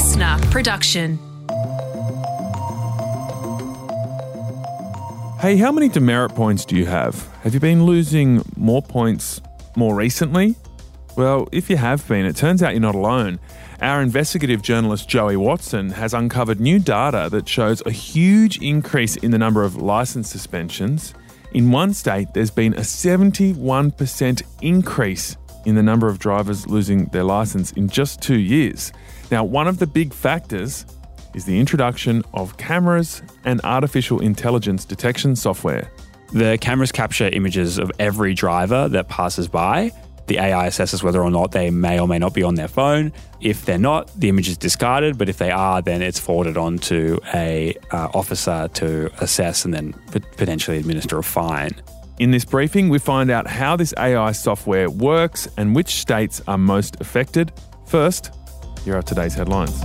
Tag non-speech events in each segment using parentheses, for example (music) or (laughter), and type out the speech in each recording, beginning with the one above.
LiSTNR production. Hey, how many demerit points do you have? Have you been losing more points more recently? Well, if you have been, it turns out you're not alone. Our investigative journalist Joey Watson has uncovered new data that shows a huge increase in the number of license suspensions. In one state, there's been a 71% increase in the number of drivers losing their license in just two years. Now, one of the big factors is the introduction of cameras and artificial intelligence detection software. The cameras capture images of every driver that passes by. The AI assesses whether or not they may or may not be on their phone. If they're not, the image is discarded. But if they are, then it's forwarded on to a uh, officer to assess and then potentially administer a fine. In this briefing, we find out how this AI software works and which states are most affected. First, here are today's headlines.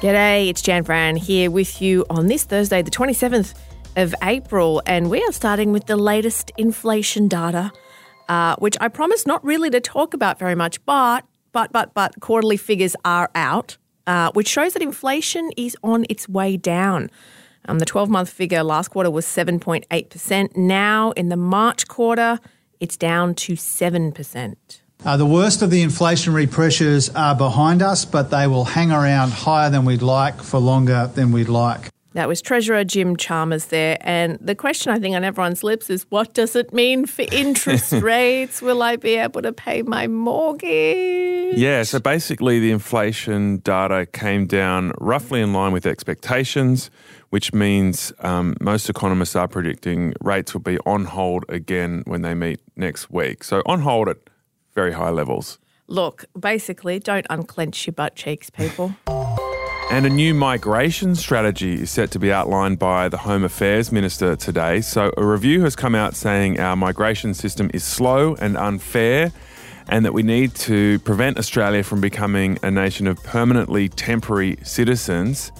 G'day, it's Jan Fran here with you on this Thursday, the 27th of April, and we are starting with the latest inflation data, uh, which I promise not really to talk about very much, but but but but quarterly figures are out, uh, which shows that inflation is on its way down. Um, the 12 month figure last quarter was 7.8%. Now, in the March quarter, it's down to 7%. Uh, the worst of the inflationary pressures are behind us, but they will hang around higher than we'd like for longer than we'd like. That was Treasurer Jim Chalmers there. And the question I think on everyone's lips is what does it mean for (laughs) interest rates? Will I be able to pay my mortgage? Yeah, so basically the inflation data came down roughly in line with expectations, which means um, most economists are predicting rates will be on hold again when they meet next week. So on hold at very high levels. Look, basically, don't unclench your butt cheeks, people. (laughs) And a new migration strategy is set to be outlined by the Home Affairs Minister today. So, a review has come out saying our migration system is slow and unfair, and that we need to prevent Australia from becoming a nation of permanently temporary citizens.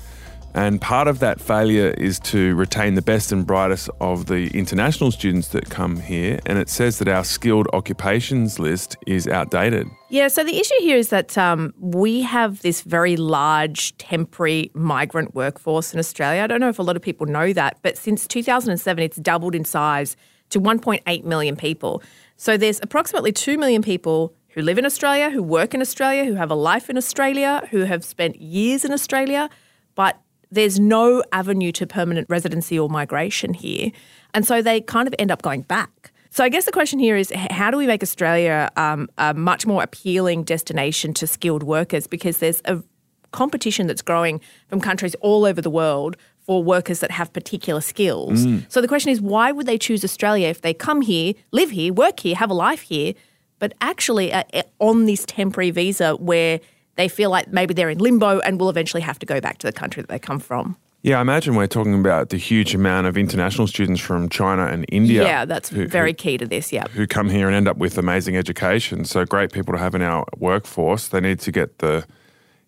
And part of that failure is to retain the best and brightest of the international students that come here. And it says that our skilled occupations list is outdated. Yeah, so the issue here is that um, we have this very large temporary migrant workforce in Australia. I don't know if a lot of people know that, but since 2007, it's doubled in size to 1.8 million people. So there's approximately 2 million people who live in Australia, who work in Australia, who have a life in Australia, who have spent years in Australia, but there's no avenue to permanent residency or migration here. And so they kind of end up going back. So I guess the question here is how do we make Australia um, a much more appealing destination to skilled workers? Because there's a competition that's growing from countries all over the world for workers that have particular skills. Mm. So the question is why would they choose Australia if they come here, live here, work here, have a life here, but actually uh, on this temporary visa where they feel like maybe they're in limbo and will eventually have to go back to the country that they come from. Yeah, I imagine we're talking about the huge amount of international students from China and India. Yeah, that's who, very who, key to this, yeah. Who come here and end up with amazing education. So great people to have in our workforce. They need to get the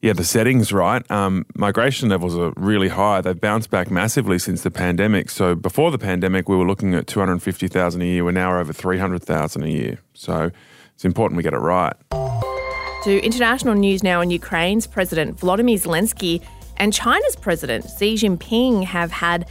yeah, the settings right. Um, migration levels are really high. They've bounced back massively since the pandemic. So before the pandemic, we were looking at 250,000 a year. We're now over 300,000 a year. So it's important we get it right. To international news now in Ukraine's President Volodymyr Zelensky and China's President Xi Jinping have had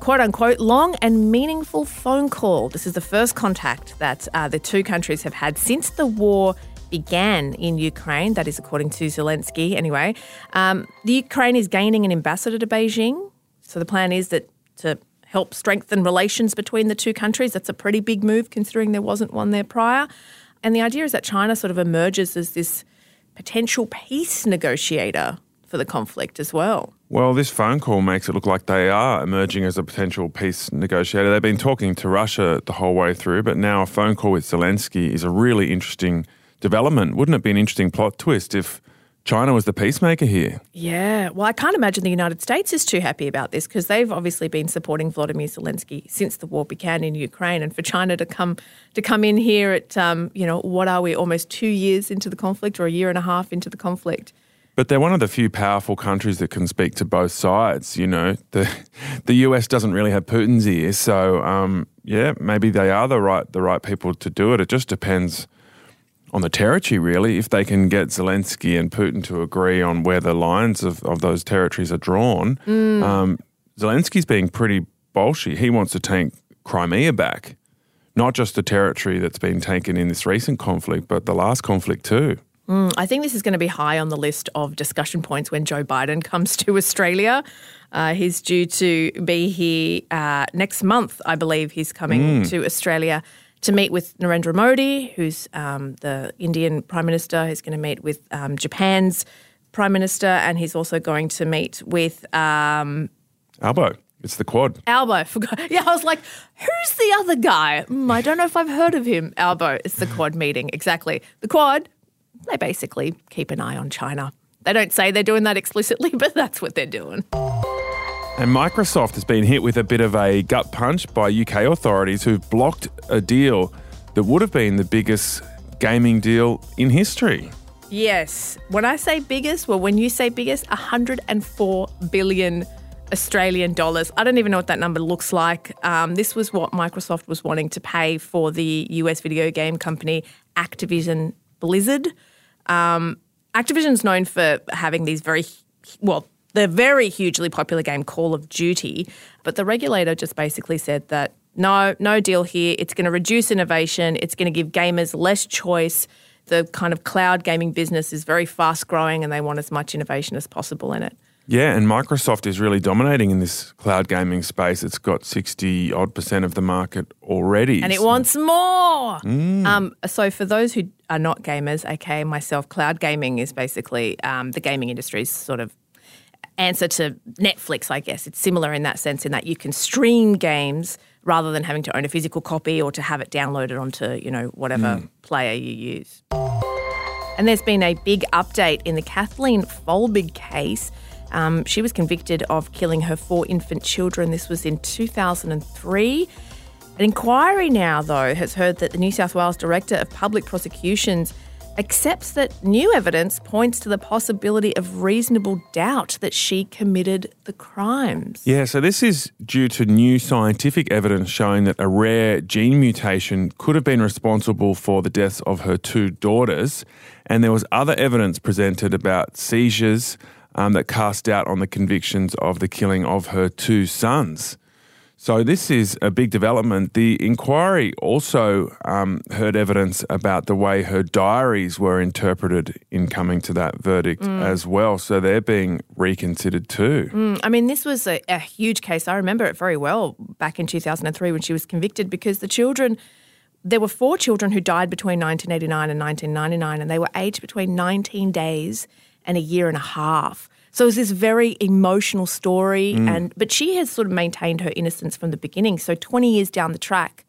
quote unquote long and meaningful phone call. This is the first contact that uh, the two countries have had since the war began in Ukraine. That is according to Zelensky, anyway. Um, the Ukraine is gaining an ambassador to Beijing. So the plan is that to help strengthen relations between the two countries. That's a pretty big move considering there wasn't one there prior. And the idea is that China sort of emerges as this potential peace negotiator for the conflict as well. Well, this phone call makes it look like they are emerging as a potential peace negotiator. They've been talking to Russia the whole way through, but now a phone call with Zelensky is a really interesting development. Wouldn't it be an interesting plot twist if China was the peacemaker here. Yeah. Well, I can't imagine the United States is too happy about this because they've obviously been supporting Vladimir Zelensky since the war began in Ukraine, and for China to come to come in here at um, you know what are we almost two years into the conflict or a year and a half into the conflict. But they're one of the few powerful countries that can speak to both sides. You know, (laughs) the the US doesn't really have Putin's ear, so um, yeah, maybe they are the right the right people to do it. It just depends on the territory, really, if they can get Zelensky and Putin to agree on where the lines of, of those territories are drawn. Um, Zelensky's being pretty bolshy. He wants to take Crimea back, not just the territory that's been taken in this recent conflict, but the last conflict too. I think this is going to be high on the list of discussion points when Joe Biden comes to Australia. Uh, he's due to be here uh, next month, I believe. He's coming to Australia to meet with Narendra Modi, who's um, the Indian Prime Minister. He's going to meet with um, Japan's Prime Minister, and he's also going to meet with um, Albo, it's the quad. Albo. (laughs) Forgot. Yeah, I was like, who's the other guy? Mm, I don't know if I've heard of him. Albo. It's the quad meeting. Exactly. The quad, they basically keep an eye on China. They don't say they're doing that explicitly, (laughs) but that's what they're doing. And Microsoft has been hit with a bit of a gut punch by UK authorities who've blocked a deal that would have been the biggest gaming deal in history. Yes. When I say biggest, well, when you say biggest, 104 billion Australian dollars. I don't even know what that number looks like. Um, this was what Microsoft was wanting to pay for the US video game company Activision Blizzard. Um, Activision's known for having these very, well, the very hugely popular game Call of Duty, but the regulator just basically said that no, no deal here. It's going to reduce innovation. It's going to give gamers less choice. The kind of cloud gaming business is very fast growing and they want as much innovation as possible in it. Yeah, and Microsoft is really dominating in this cloud gaming space. It's got 60 odd percent of the market already. And it wants more. Um, so, for those who are not gamers, aka myself, cloud gaming is basically um, the gaming industry's sort of answer to Netflix, I guess. It's similar in that sense, in that you can stream games rather than having to own a physical copy or to have it downloaded onto, you know, whatever player you use. And there's been a big update in the Kathleen Folbigg case. Um, she was convicted of killing her four infant children. This was in 2003. An inquiry now, though, has heard that the New South Wales Director of Public Prosecutions accepts that new evidence points to the possibility of reasonable doubt that she committed the crimes. Yeah, so this is due to new scientific evidence showing that a rare gene mutation could have been responsible for the deaths of her two daughters. And there was other evidence presented about seizures um, that cast doubt on the convictions of the killing of her two sons. So this is a big development. The inquiry also um, heard evidence about the way her diaries were interpreted in coming to that verdict as well. So they're being reconsidered too. Mm, I mean, this was a, a huge case. I remember it very well back in 2003 when she was convicted because the children, there were four children who died between 1989 and 1999, and they were aged between 19 days and a year and a half. So it's this very emotional story, mm. and but she has sort of maintained her innocence from the beginning. So 20 years down the track,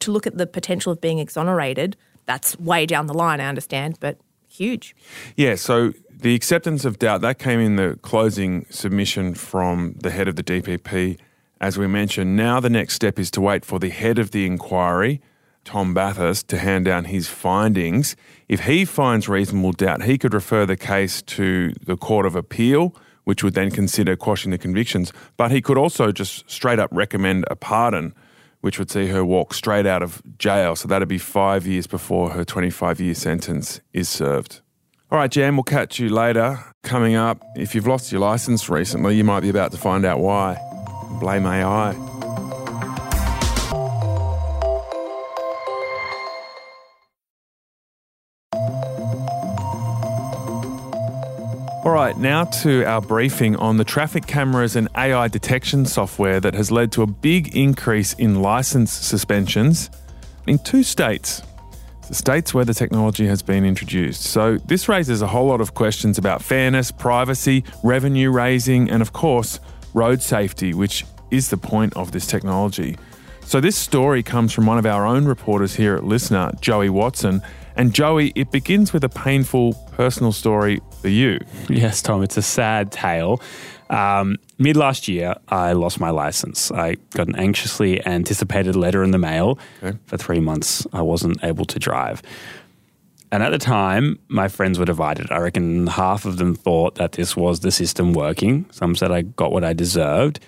to look at the potential of being exonerated, that's way down the line, I understand, but huge. Yeah, so the acceptance of doubt that came in the closing submission from the head of the DPP, as we mentioned. Now the next step is to wait for the head of the inquiry, Tom Bathurst, to hand down his findings. If he finds reasonable doubt, he could refer the case to the Court of Appeal, which would then consider quashing the convictions. But he could also just straight up recommend a pardon, which would see her walk straight out of jail. So that'd be five years before her 25 year sentence is served. All right, Jan, we'll catch you later. Coming up, if you've lost your license recently, you might be about to find out why. Blame AI. All right, now to our briefing on the traffic cameras and AI detection software that has led to a big increase in license suspensions in two states. The states where the technology has been introduced. So, this raises a whole lot of questions about fairness, privacy, revenue raising, and of course, road safety, which is the point of this technology. So, this story comes from one of our own reporters here at LiSTNR, Joey Watson. And, Joey, it begins with a painful personal story for you. Yes, Tom, it's a sad tale. Um, Mid last year, I lost my license. I got an anxiously anticipated letter in the mail. Okay. For three months, I wasn't able to drive. And at the time, my friends were divided. I reckon half of them thought that this was the system working. Some said I got what I deserved.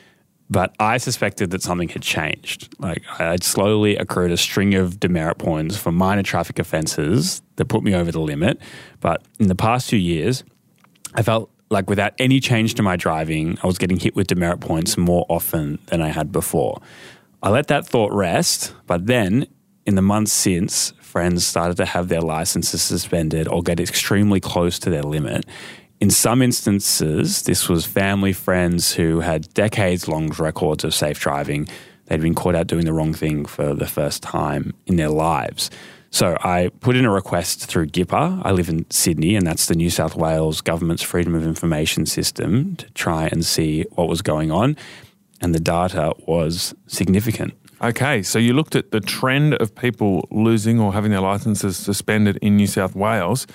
But I suspected that something had changed. Like I had slowly accrued a string of demerit points for minor traffic offences that put me over the limit. But in the past two years, I felt like without any change to my driving, I was getting hit with demerit points more often than I had before. I let that thought rest, but then in the months since, friends started to have their licenses suspended or get extremely close to their limit. In some instances, this was family friends who had decades long records of safe driving. They'd been caught out doing the wrong thing for the first time in their lives. So I put in a request through GIPA. I live in Sydney, and that's the New South Wales government's Freedom of Information system to try and see what was going on. And the data was significant. Okay, so you looked at the trend of people losing or having their licenses suspended in New South Wales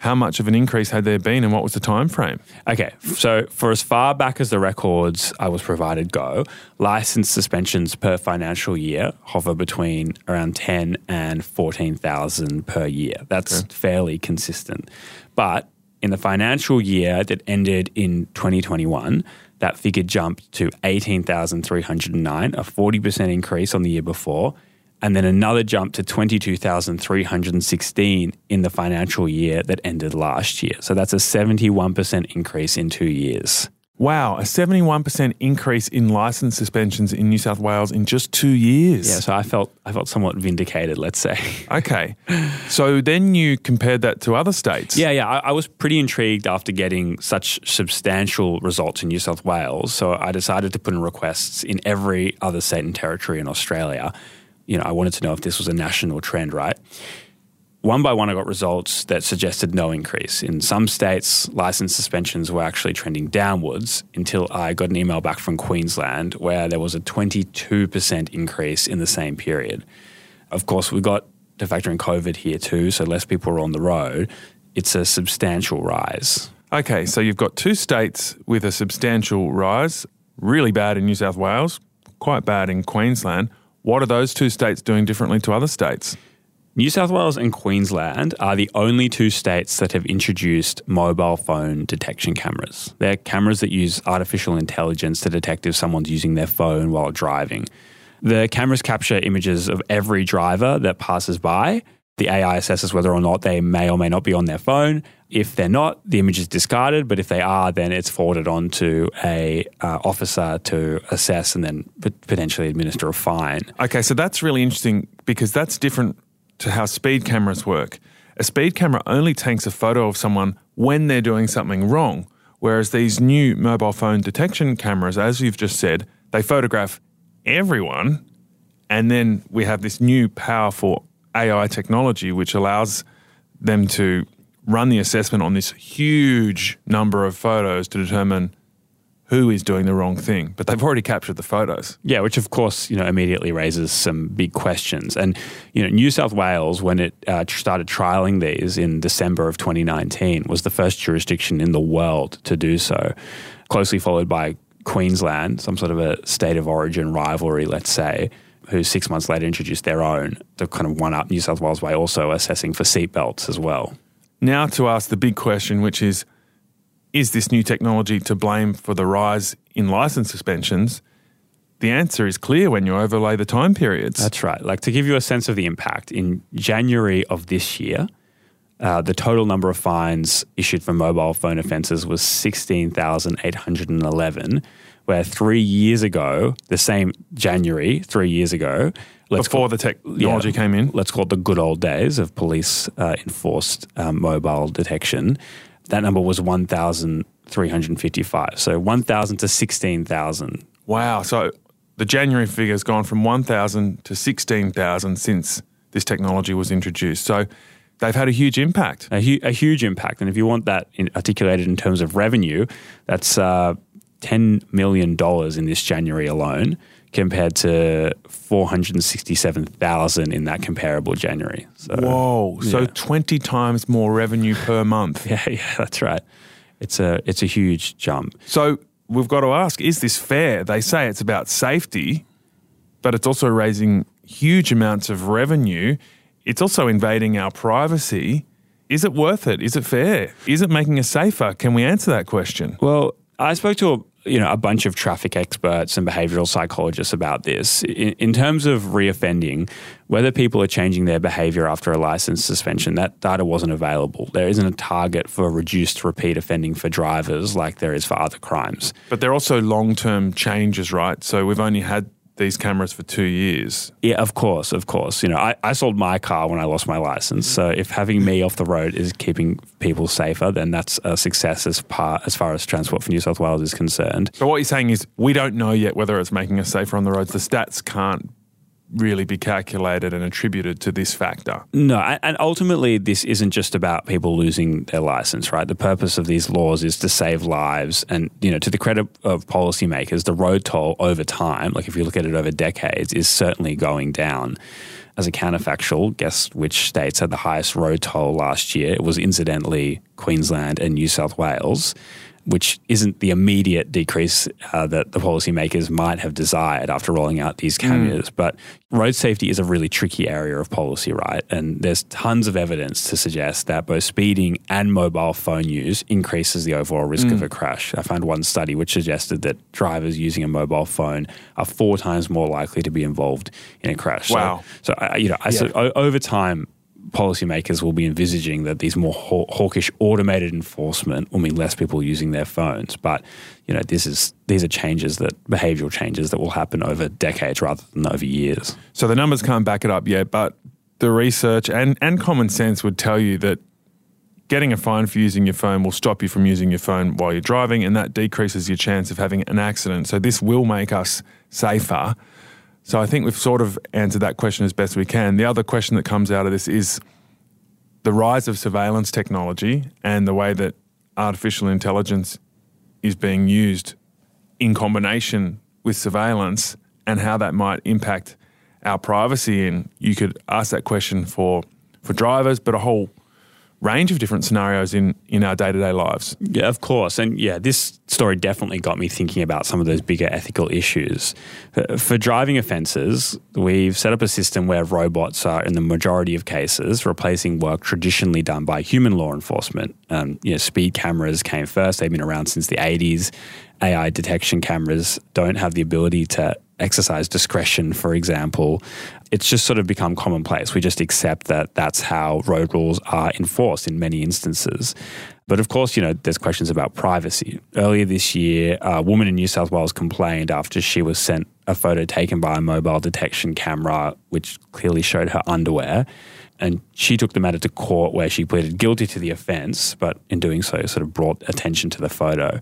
how much of an increase had there been and what was the time frame? Okay, so for as far back as the records I was provided go, license suspensions per financial year hover between around 10 and 14,000 per year. That's okay. fairly consistent. But in the financial year that ended in 2021, that figure jumped to 18,309, a 40% increase on the year before and then another jump to 22,316 in the financial year that ended last year. So that's a 71% increase in two years. Wow, a 71% increase in license suspensions in New South Wales in just 2 years. Yeah, so I felt I felt somewhat vindicated, let's say. (laughs) Okay. So then you compared that to other states. Yeah, yeah, I, I was pretty intrigued after getting such substantial results in New South Wales, so I decided to put in requests in every other state and territory in Australia you know, I wanted to know if this was a national trend, right? One by one, I got results that suggested no increase. In some states, license suspensions were actually trending downwards until I got an email back from Queensland where there was a 22% increase in the same period. Of course, we got to factor in COVID here too, so less people are on the road. It's a substantial rise. Okay, so you've got two states with a substantial rise, really bad in New South Wales, quite bad in Queensland. What are those two states doing differently to other states? New South Wales and Queensland are the only two states that have introduced mobile phone detection cameras. They're cameras that use artificial intelligence to detect if someone's using their phone while driving. The cameras capture images of every driver that passes by the AI assesses whether or not they may or may not be on their phone. If they're not, the image is discarded. But if they are, then it's forwarded on to a uh, officer to assess and then potentially administer a fine. Okay, so that's really interesting because that's different to how speed cameras work. A speed camera only takes a photo of someone when they're doing something wrong, whereas these new mobile phone detection cameras, as you've just said, they photograph everyone, and then we have this new powerful AI technology, which allows them to run the assessment on this huge number of photos to determine who is doing the wrong thing. But they've already captured the photos. Yeah, which of course you know immediately raises some big questions. And you know, New South Wales, when it uh, started trialing these in December of 2019, was the first jurisdiction in the world to do so, closely followed by Queensland, some sort of a state of origin rivalry, let's say who six months later introduced their own, the kind of one up New South Wales way, also assessing for seatbelts as well. Now to ask the big question, which is is this new technology to blame for the rise in license suspensions? The answer is clear when you overlay the time periods. That's right. Like to give you a sense of the impact, in January of this year, uh, the total number of fines issued for mobile phone offences was 16,811 where three years ago, the same January, three years ago, before call, the technology yeah, came in, let's call it the good old days of police uh, enforced um, mobile detection. That number was 1,355. So 1,000 to 16,000. Wow. So the January figure has gone from 1,000 to 16,000 since this technology was introduced. So they've had a huge impact. A, hu- a huge impact. And if you want that in, articulated in terms of revenue, that's uh, $10 million in this January alone compared to 467,000 in that comparable January. So, Whoa, yeah. so 20 times more revenue per month. (laughs) yeah, yeah, that's right. It's a it's a huge jump. So, we've got to ask is this fair? They say it's about safety, but it's also raising huge amounts of revenue. It's also invading our privacy. Is it worth it? Is it fair? Is it making us safer? Can we answer that question? Well, I spoke to you know a bunch of traffic experts and behavioral psychologists about this. In, in, terms of reoffending, whether people are changing their behavior after a license suspension, that data wasn't available. There isn't a target for reduced repeat offending for drivers like there is for other crimes. But they're also long term changes, right? So we've only had these cameras for two years. Yeah, of course, of course. You know, I, I sold my car when I lost my license. So if having me off the road is keeping people safer, then that's a success as as far as Transport for New South Wales is concerned. So what you're saying is we don't know yet whether it's making us safer on the roads. The stats can't really be calculated and attributed to this factor. No, and ultimately, this isn't just about people losing their license, right? The purpose of these laws is to save lives. And, you know, to the credit of policymakers, the road toll over time, like if you look at it over decades, is certainly going down. As a counterfactual, guess which states had the highest road toll last year? It was incidentally Queensland and New South Wales which isn't the immediate decrease uh, that the policymakers might have desired after rolling out these hmm. cameras. Mm. But road safety is a really tricky area of policy, right? And there's tons of evidence to suggest that both speeding and mobile phone use increases the overall risk mm. of hmm. a crash. I found one study which suggested that drivers using a mobile phone are four times more likely to be involved in a crash. Wow. So, so uh, you know, I, yeah. so, over time, policymakers will be envisaging that these more haw- hawkish automated enforcement will mean less people using their phones. But you know, this is these are changes that behavioural changes that will happen over decades rather than over years. So the numbers can't back it up yet, but the research and, and common sense would tell you that getting a fine for using your phone will stop you from using your phone while you're driving, and that decreases your chance of having an accident. So this will make us safer. So I think we've sort of answered that question as best we can. The other question that comes out of this is the rise of surveillance technology and the way that artificial intelligence is being used in combination with surveillance and how that might impact our privacy. And you could ask that question for, for drivers, but a whole range of different scenarios in, in our day to day lives. Yeah, of course. And yeah, this story definitely got me thinking about some of those bigger ethical issues. For driving offences, we've set up a system where robots are, in the majority of cases, replacing work traditionally done by human law enforcement. Um, you know, speed cameras came first, they've been around since the 80s. AI detection cameras don't have the ability to exercise discretion, for example. It's just sort of become commonplace. We just accept that that's how road rules are enforced in many instances. But of course, you know, there's questions about privacy. Earlier this year, a woman in New South Wales complained after she was sent a photo taken by a mobile detection camera, which clearly showed her underwear. And she took the matter to court where she pleaded guilty to the offence, but in doing so, sort of brought attention to the photo.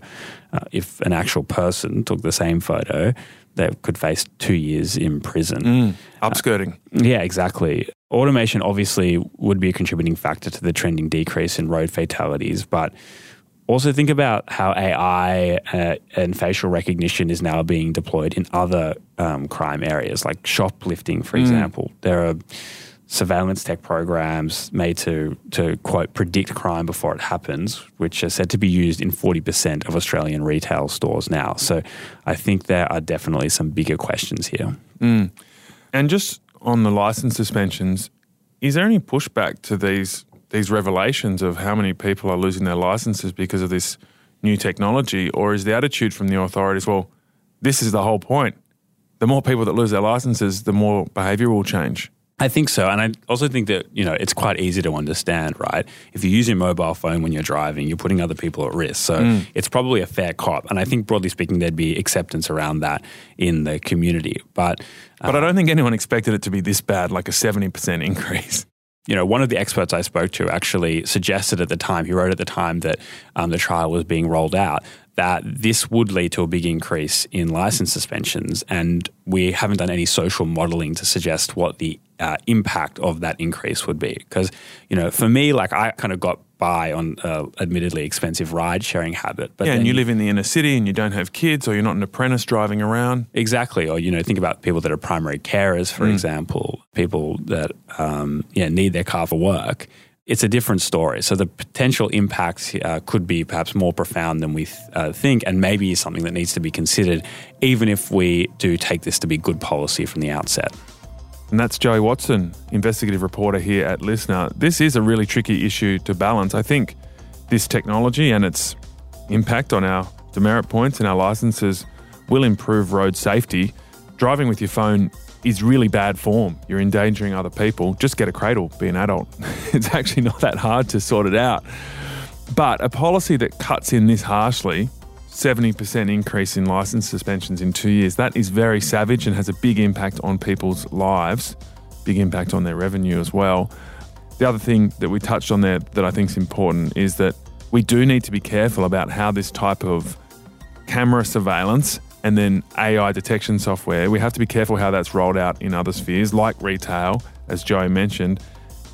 Uh, if an actual person took the same photo, they could face two years in prison. Mm, upskirting. Uh, yeah, exactly. Automation obviously would be a contributing factor to the trending decrease in road fatalities, but also think about how AI uh, and facial recognition is now being deployed in other um, crime areas, like shoplifting, for mm. example. There are surveillance tech programs made to, to quote, predict crime before it happens, which are said to be used in 40% of Australian retail stores now. So I think there are definitely some bigger questions here. Mm. And just on the license suspensions, is there any pushback to these these revelations of how many people are losing their licenses because of this new technology, or is the attitude from the authorities, well, this is the whole point? The more people that lose their licenses, the more behaviour will change. I think so. And I also think that, you know, it's quite easy to understand, right? If you use your mobile phone when you're driving, you're putting other people at risk. So mm. it's probably a fair cop. And I think broadly speaking, there'd be acceptance around that in the community. But But I don't think anyone expected it to be this bad, like a 70% increase you know, one of the experts I spoke to actually suggested at the time, he wrote at the time that um, the trial was being rolled out, that this would lead to a big increase in license suspensions. And we haven't done any social modeling to suggest what the uh, impact of that increase would be. Because, you know, for me, like I kind of got by on uh, admittedly expensive ride sharing habit. But yeah, and you live in the inner city and you don't have kids or you're not an apprentice driving around. Exactly. Or, you know, think about people that are primary carers, for mm. example, people that um, yeah, need their car for work. It's a different story. So the potential impact uh, could be perhaps more profound than we th- uh, think, and maybe something that needs to be considered, even if we do take this to be good policy from the outset. And that's Joey Watson, investigative reporter here at LiSTNR. This is a really tricky issue to balance. I think this technology and its impact on our demerit points and our licenses will improve road safety. Driving with your phone is really bad form. You're endangering other people. Just get a cradle, be an adult. (laughs) it's actually not that hard to sort it out. But a policy that cuts in this harshly 70% increase in license suspensions in two years. That is very savage and has a big impact on people's lives, big impact on their revenue as well. The other thing that we touched on there that I think is important is that we do need to be careful about how this type of camera surveillance and then AI detection software, we have to be careful how that's rolled out in other spheres like retail, as Joey mentioned,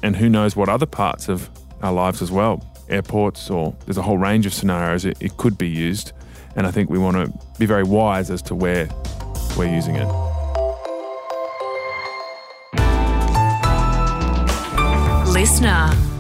and who knows what other parts of our lives as well. Airports, or there's a whole range of scenarios it, it could be used. And I think we want to be very wise as to where we're using it. LiSTNR.